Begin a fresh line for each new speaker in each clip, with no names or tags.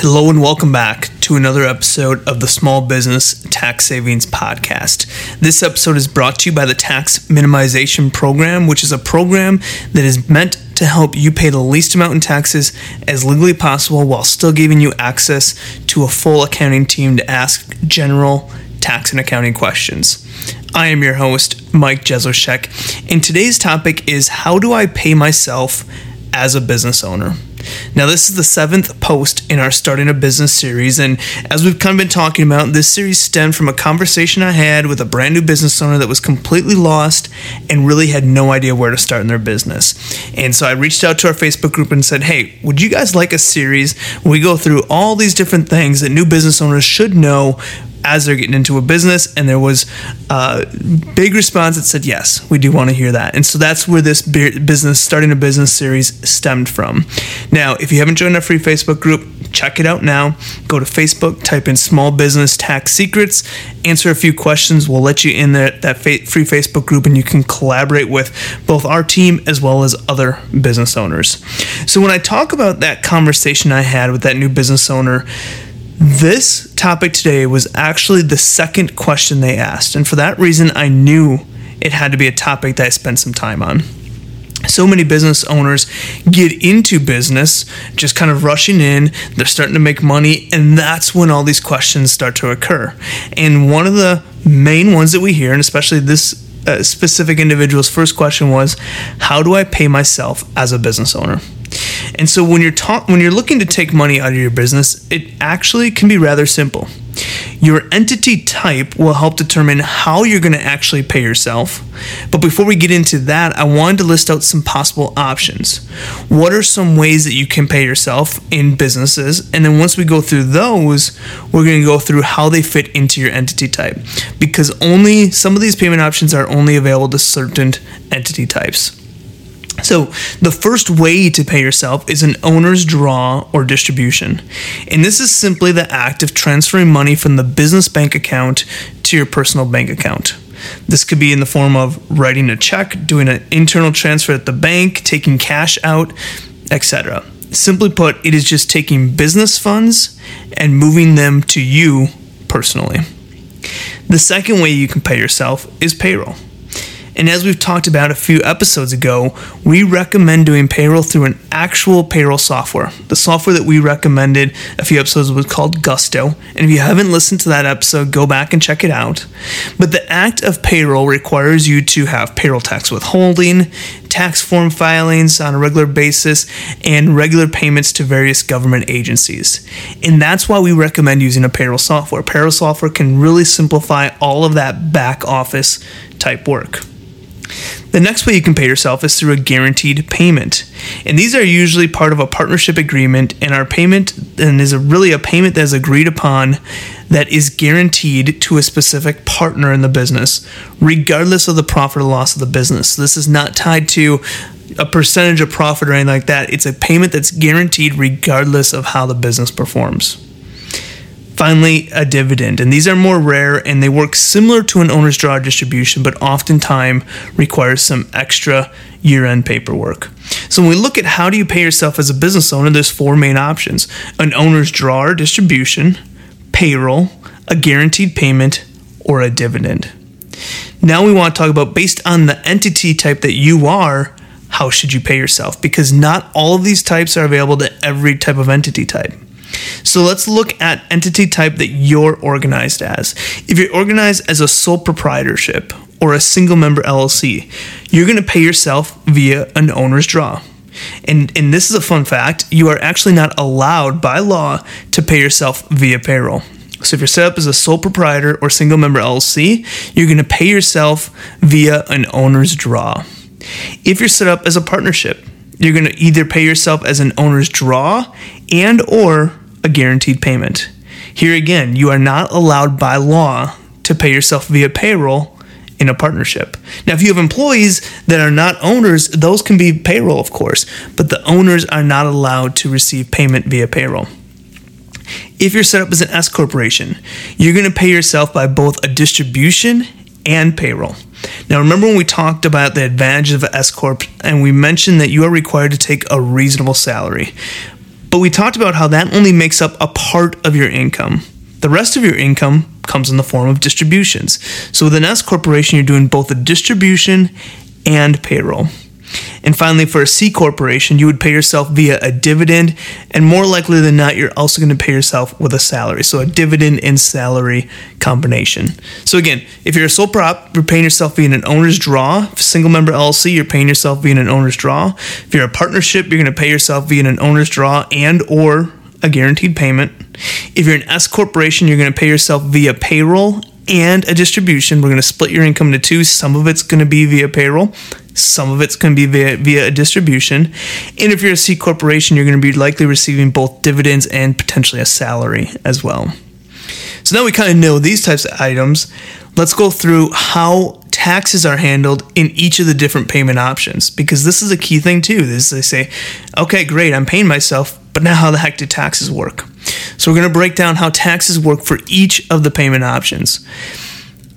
Hello and welcome back to another episode of the Small Business Tax Savings Podcast. This episode is brought to you by the Tax Minimization Program, which is a program that is meant to help you pay the least amount in taxes as legally possible while still giving you access to a full accounting team to ask general tax and accounting questions. I am your host, Mike Jesowshek, and today's topic is how do I pay myself as a business owner? Now, this is the seventh post in our Starting a Business series, and as we've kind of been talking about, this series stemmed from a conversation I had with a brand new business owner that was completely lost and really had no idea where to start in their business. And so I reached out to our Facebook group and said, Hey, would you guys like a series where we go through all these different things that new business owners should know as they're getting into a business and there was a big response that said yes we do want to hear that. And so that's where this business starting a business series stemmed from. Now if you haven't joined our free facebook group check it out now. Go to facebook type in small business tax secrets answer a few questions. We'll let you in there that free facebook group and you can collaborate with both our team as well as other business owners. So when i talk about that conversation i had with that new business owner this topic today was actually the second question they asked, and for that reason, I knew it had to be a topic that I spent some time on. So many business owners get into business just kind of rushing in, they're starting to make money, and that's when all these questions start to occur. And one of the main ones that we hear, and especially this uh, specific individual's first question was, How do I pay myself as a business owner? And so when you're ta- when you're looking to take money out of your business, it actually can be rather simple. Your entity type will help determine how you're going to actually pay yourself. But before we get into that, I wanted to list out some possible options. What are some ways that you can pay yourself in businesses? And then once we go through those, we're going to go through how they fit into your entity type because only some of these payment options are only available to certain entity types. So, the first way to pay yourself is an owner's draw or distribution. And this is simply the act of transferring money from the business bank account to your personal bank account. This could be in the form of writing a check, doing an internal transfer at the bank, taking cash out, etc. Simply put, it is just taking business funds and moving them to you personally. The second way you can pay yourself is payroll. And as we've talked about a few episodes ago, we recommend doing payroll through an actual payroll software. The software that we recommended a few episodes was called Gusto. And if you haven't listened to that episode, go back and check it out. But the act of payroll requires you to have payroll tax withholding, tax form filings on a regular basis, and regular payments to various government agencies. And that's why we recommend using a payroll software. Payroll software can really simplify all of that back office type work. The next way you can pay yourself is through a guaranteed payment. And these are usually part of a partnership agreement and our payment and is a, really a payment that is agreed upon that is guaranteed to a specific partner in the business regardless of the profit or loss of the business. This is not tied to a percentage of profit or anything like that. It's a payment that's guaranteed regardless of how the business performs. Finally, a dividend. And these are more rare and they work similar to an owner's draw distribution, but oftentimes requires some extra year end paperwork. So when we look at how do you pay yourself as a business owner, there's four main options an owner's draw or distribution, payroll, a guaranteed payment, or a dividend. Now we want to talk about based on the entity type that you are, how should you pay yourself? Because not all of these types are available to every type of entity type. So let's look at entity type that you're organized as. If you're organized as a sole proprietorship or a single member LLC, you're going to pay yourself via an owner's draw. And, and this is a fun fact you are actually not allowed by law to pay yourself via payroll. So if you're set up as a sole proprietor or single member LLC, you're going to pay yourself via an owner's draw. If you're set up as a partnership, you're going to either pay yourself as an owner's draw and or a guaranteed payment. Here again, you are not allowed by law to pay yourself via payroll in a partnership. Now, if you have employees that are not owners, those can be payroll, of course, but the owners are not allowed to receive payment via payroll. If you're set up as an S corporation, you're going to pay yourself by both a distribution and payroll. Now, remember when we talked about the advantages of an S Corp and we mentioned that you are required to take a reasonable salary. But we talked about how that only makes up a part of your income. The rest of your income comes in the form of distributions. So with an S corporation, you're doing both a distribution and payroll. And finally, for a C corporation, you would pay yourself via a dividend, and more likely than not, you're also going to pay yourself with a salary. So, a dividend and salary combination. So, again, if you're a sole prop, you're paying yourself via an owner's draw. If a single member LLC, you're paying yourself via an owner's draw. If you're a partnership, you're going to pay yourself via an owner's draw and or a guaranteed payment. If you're an S corporation, you're going to pay yourself via payroll and a distribution. We're going to split your income into two. Some of it's going to be via payroll, some of it's going to be via, via a distribution. And if you're a C corporation, you're going to be likely receiving both dividends and potentially a salary as well. So now we kind of know these types of items. Let's go through how taxes are handled in each of the different payment options because this is a key thing too. This they say, okay, great, I'm paying myself, but now how the heck do taxes work? So we're going to break down how taxes work for each of the payment options.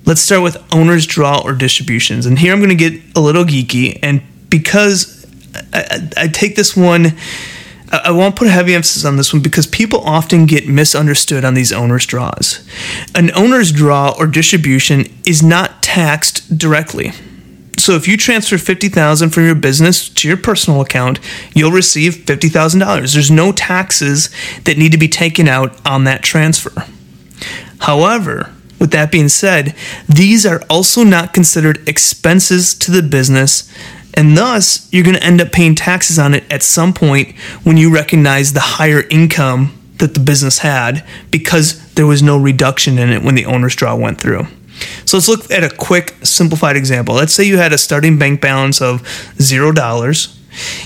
Let's start with owner's draw or distributions. And here I'm going to get a little geeky. And because I, I, I take this one, I, won't put a heavy emphasis on this one because people often get misunderstood on these owner's draws. An owner's draw or distribution is not taxed directly. So if you transfer 50,000 from your business to your personal account, you'll receive $50,000. There's no taxes that need to be taken out on that transfer. However, with that being said, these are also not considered expenses to the business, and thus you're going to end up paying taxes on it at some point when you recognize the higher income that the business had because there was no reduction in it when the owner's draw went through. So let's look at a quick, simplified example. Let's say you had a starting bank balance of zero dollars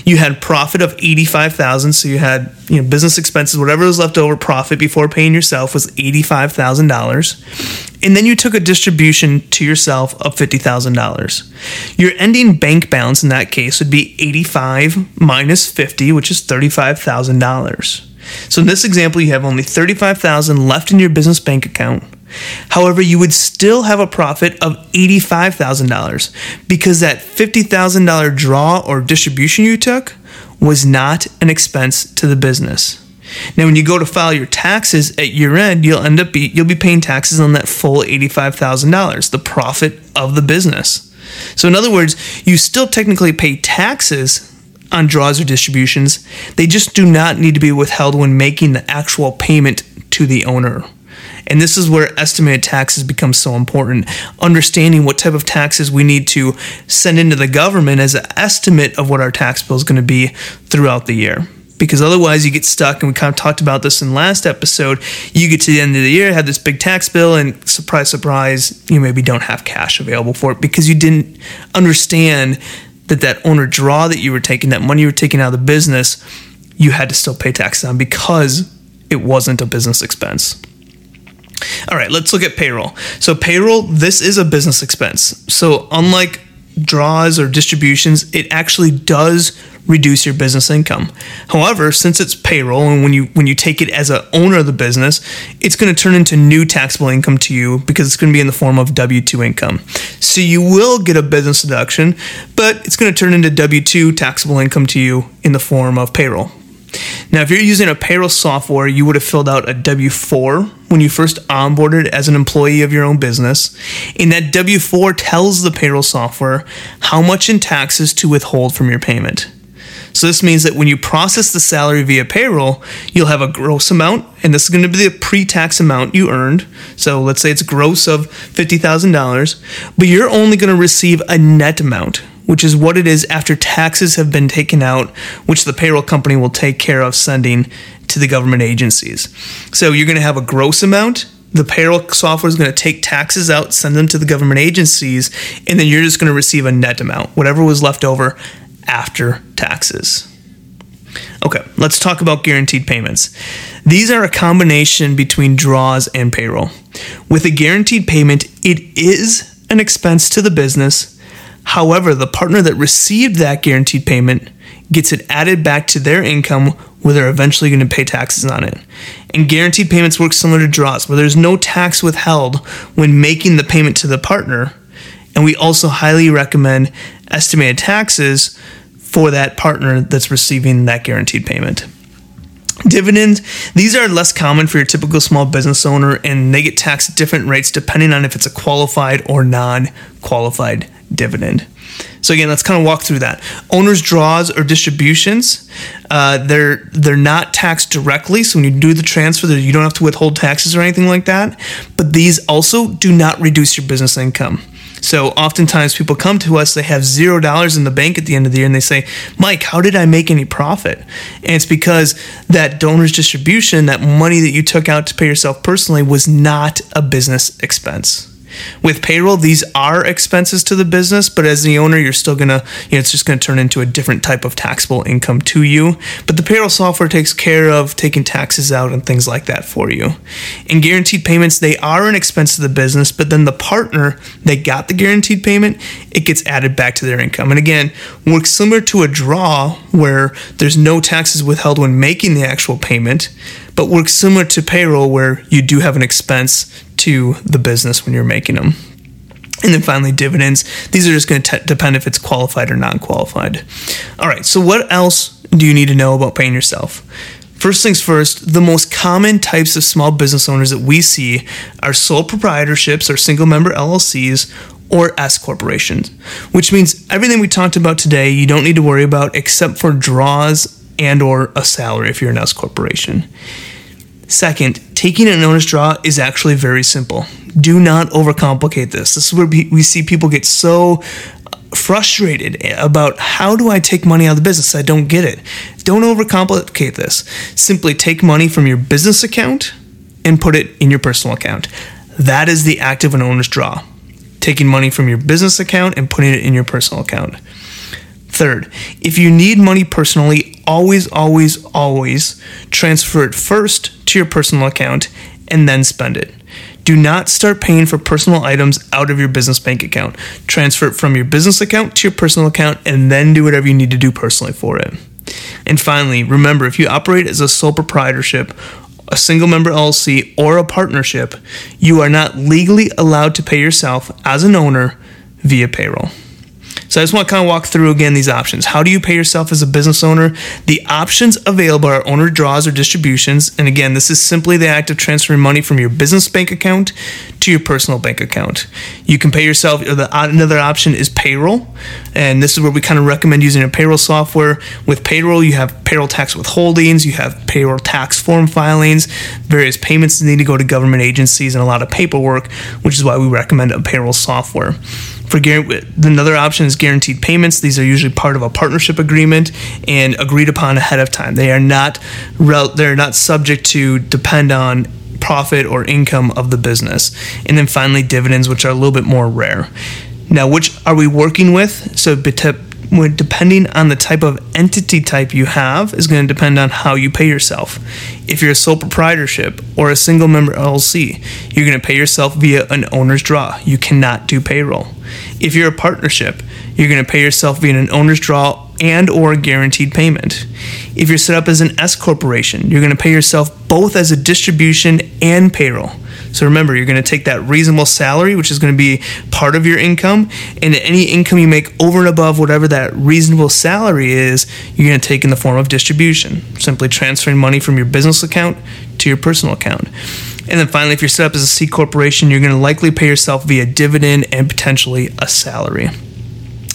you had profit of 85,000, so you had, you know, business expenses, whatever was left over profit before paying yourself was $85,000. And then you took a distribution to yourself of $50,000. Your ending bank balance in that case would be 85 minus 50, which is $35,000. So in this example, you have only 35,000 left in your business bank account However, you would still have a profit of $85,000 because that $50,000 draw or distribution you took was not an expense to the business. Now, when you go to file your taxes at year end, you'll end up be, you'll be paying taxes on that full $85,000, the profit of the business. So, in other words, you still technically pay taxes on draws or distributions. They just do not need to be withheld when making the actual payment to the owner. And this is where estimated taxes become so important. Understanding what type of taxes we need to send into the government as an estimate of what our tax bill is going to be throughout the year because otherwise you get stuck and we kind of talked about this in last episode you get to the end of the year have this big tax bill and surprise surprise you maybe don't have cash available for it because you didn't understand that that owner draw that you were taking that money you were taking out of the business you had to still pay taxes on because it wasn't a business expense all right, let's look at payroll. So, payroll, this is a business expense. So, unlike draws or distributions, it actually does reduce your business income. However, since it's payroll and when you when you take it as an owner of the business, it's going to turn into new taxable income to you because it's going to be in the form of W2 income. So you will get a business deduction, but it's going to turn into W2 taxable income to you in the form of payroll. Now, if you're using a payroll software, you would have filled out a W 4 when you first onboarded as an employee of your own business. And that W 4 tells the payroll software how much in taxes to withhold from your payment. So, this means that when you process the salary via payroll, you'll have a gross amount, and this is going to be the pre tax amount you earned. So, let's say it's gross of $50,000, but you're only going to receive a net amount which is what it is after taxes have been taken out, which the payroll company will take care of sending to the government agencies. So you're going to have a gross amount. The payroll software is going to take taxes out, send them to the government agencies, and then you're just going to receive a net amount, whatever was left over after taxes. Okay, let's talk about guaranteed payments. These are a combination between draws and payroll. With a guaranteed payment, it is an expense to the business However, the partner that received that guaranteed payment gets it added back to their income where they're eventually going to pay taxes on it. And guaranteed payments work similar to draws, where there's no tax withheld when making the payment to the partner. And we also highly recommend estimated taxes for that partner that's receiving that guaranteed payment. Dividends, these are less common for your typical small business owner and they get taxed at different rates depending on if it's a qualified or non qualified dividend. So again, let's kind of walk through that. Owners' draws or distributions, uh, they're they're not taxed directly. So when you do the transfer, you don't have to withhold taxes or anything like that. But these also do not reduce your business income. So oftentimes people come to us, they have zero dollars in the bank at the end of the year, and they say, Mike, how did I make any profit? And it's because that donor's distribution, that money that you took out to pay yourself personally, was not a business expense. With payroll, these are expenses to the business, but as the owner, you're still gonna, you know, it's just gonna turn into a different type of taxable income to you. But the payroll software takes care of taking taxes out and things like that for you. In guaranteed payments, they are an expense to the business, but then the partner, they got the guaranteed payment, it gets added back to their income. And again, works similar to a draw where there's no taxes withheld when making the actual payment, but works similar to payroll where you do have an expense to the business when you're making them. And then finally, dividends. These are just going to depend if it's qualified or non qualified. All right, so what else do you need to know about paying yourself? First things first, the most common types of small business owners that we see are sole proprietorships or single member LLCs or S corporations, which means everything we talked about today you don't need to worry about except for draws and or a salary if you're an S corporation. Second, taking an owner's draw is actually very simple. Do not overcomplicate this. This is where we see people get so frustrated about how do I take money out of the business? I don't get it. Don't overcomplicate this. Simply take money from your business account and put it in your personal account. That is the act of an owner's draw. Taking money from your business account and putting it in your personal account. Third, if you need money personally, always, always, always transfer it first to your personal account and then spend it. Do not start paying for personal items out of your business bank account. Transfer it from your business account to your personal account and then do whatever you need to do personally for it. And finally, remember if you operate as a sole proprietorship, a single member LLC, or a partnership, you are not legally allowed to pay yourself as an owner via payroll. So I just want to kind of walk through again these options. How do you pay yourself as a business owner? The options available are owner draws or distributions. And again, this is simply the act of transferring money from your business bank account to your personal bank account. You can pay yourself. Another option is payroll. And this is where we kind of recommend using a payroll software. With payroll, you have payroll tax withholdings, you have payroll tax form filings, various payments that need to go to government agencies, and a lot of paperwork, which is why we recommend a payroll software. For another option is guaranteed payments. These are usually part of a partnership agreement and agreed upon ahead of time. They are not they're not subject to depend on profit or income of the business. And then finally dividends which are a little bit more rare. Now, which are we working with? So depending on the type of entity type you have is going to depend on how you pay yourself. If you're a sole proprietorship or a single member LLC, you're going to pay yourself via an owner's draw. You cannot do payroll. If you're a partnership, you're going to pay yourself via an owner's draw and or guaranteed payment. If you're set up as an S corporation, you're going to pay yourself both as a distribution and payroll. So remember, you're going to take that reasonable salary, which is going to be part of your income, and any income you make over and above whatever that reasonable salary is, you're going to take in the form of distribution, simply transferring money from your business account to your personal account. And then finally, if you're set up as a C corporation, you're going to likely pay yourself via dividend and potentially a salary.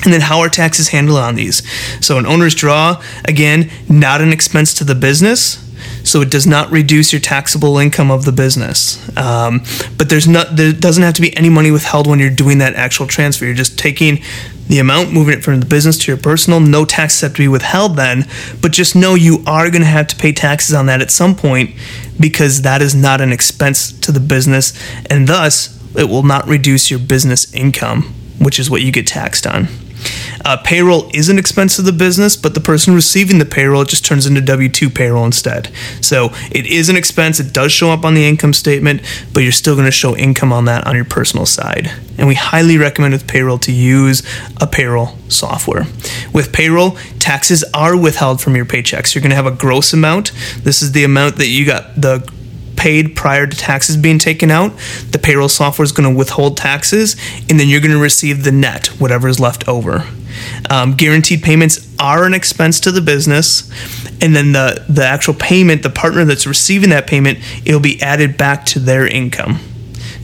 And then how are taxes handled on these? So an owner's draw, again, not an expense to the business so it does not reduce your taxable income of the business. Um, but there's not there doesn't have to be any money withheld when you're doing that actual transfer. You're just taking the amount, moving it from the business to your personal. No taxes have to be withheld then, but just know you are going to have to pay taxes on that at some point because that is not an expense to the business, and thus it will not reduce your business income, which is what you get taxed on. Uh, payroll is an expense of the business, but the person receiving the payroll just turns into W 2 payroll instead. So it is an expense. It does show up on the income statement, but you're still going to show income on that on your personal side. And we highly recommend with payroll to use a payroll software. With payroll, taxes are withheld from your paychecks. You're going to have a gross amount. This is the amount that you got the paid prior to taxes being taken out. The payroll software is going to withhold taxes, and then you're going to receive the net, whatever is left over. Um, guaranteed payments are an expense to the business, and then the the actual payment, the partner that's receiving that payment, it'll be added back to their income.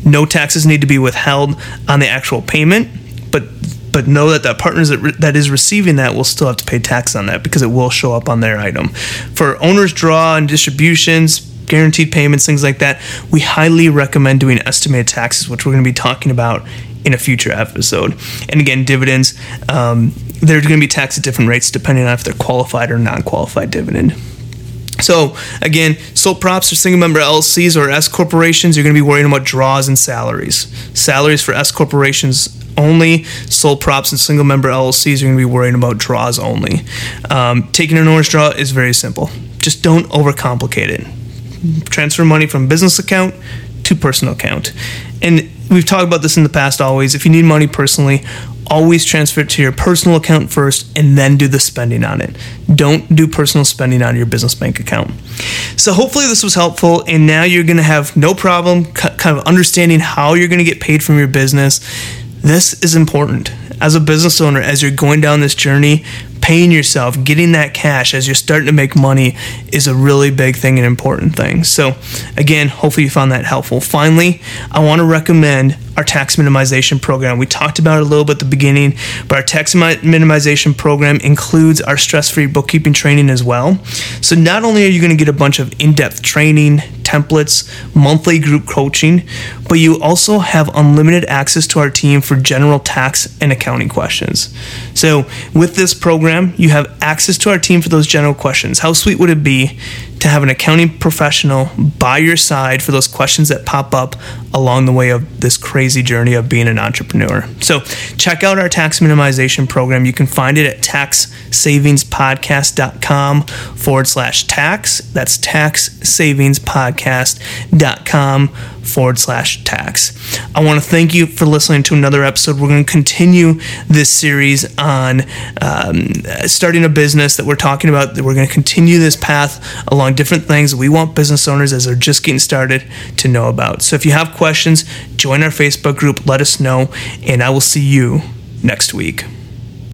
No taxes need to be withheld on the actual payment, but but know that that partner that, that is receiving that will still have to pay tax on that because it will show up on their item. For owner's draw and distributions, guaranteed payments, things like that, we highly recommend doing estimated taxes, which we're going to be talking about in a future episode. And again, dividends, um, they're going to be taxed at different rates depending on if they're qualified or non qualified dividend. So again, sole props or single member LLCs or S corporations, you're going to be worrying about draws and salaries. Salaries for S corporations only. Sole props and single member LLCs, you're going to be worrying about draws only. Um, taking an owner's draw is very simple. Just don't overcomplicate it. Transfer money from business account to personal account. And we've talked about this in the past always. If you need money personally, always transfer it to your personal account first and then do the spending on it. Don't do personal spending on your business bank account. So, hopefully, this was helpful, and now you're going to have no problem kind of understanding how you're going to get paid from your business. This is important. As a business owner, as you're going down this journey, paying yourself, getting that cash as you're starting to make money is a really big thing and important thing. So, again, hopefully you found that helpful. Finally, I want to recommend our tax minimization program. We talked about it a little bit at the beginning, but our tax minimization program includes our stress free bookkeeping training as well. So, not only are you going to get a bunch of in depth training, templates, monthly group coaching, but you also have unlimited access to our team for general tax and accounting questions. So, with this program, you have access to our team for those general questions. How sweet would it be to have an accounting professional by your side for those questions that pop up along the way of this crazy journey of being an entrepreneur. So, check out our tax minimization program. You can find it at taxsavingspodcast.com forward slash tax. That's taxsavingspodcast.com forward slash tax. I want to thank you for listening to another episode. We're going to continue this series on um, starting a business that we're talking about. We're going to continue this path along different things we want business owners as they're just getting started to know about. So if you have questions, join our Facebook group, let us know, and I will see you next week.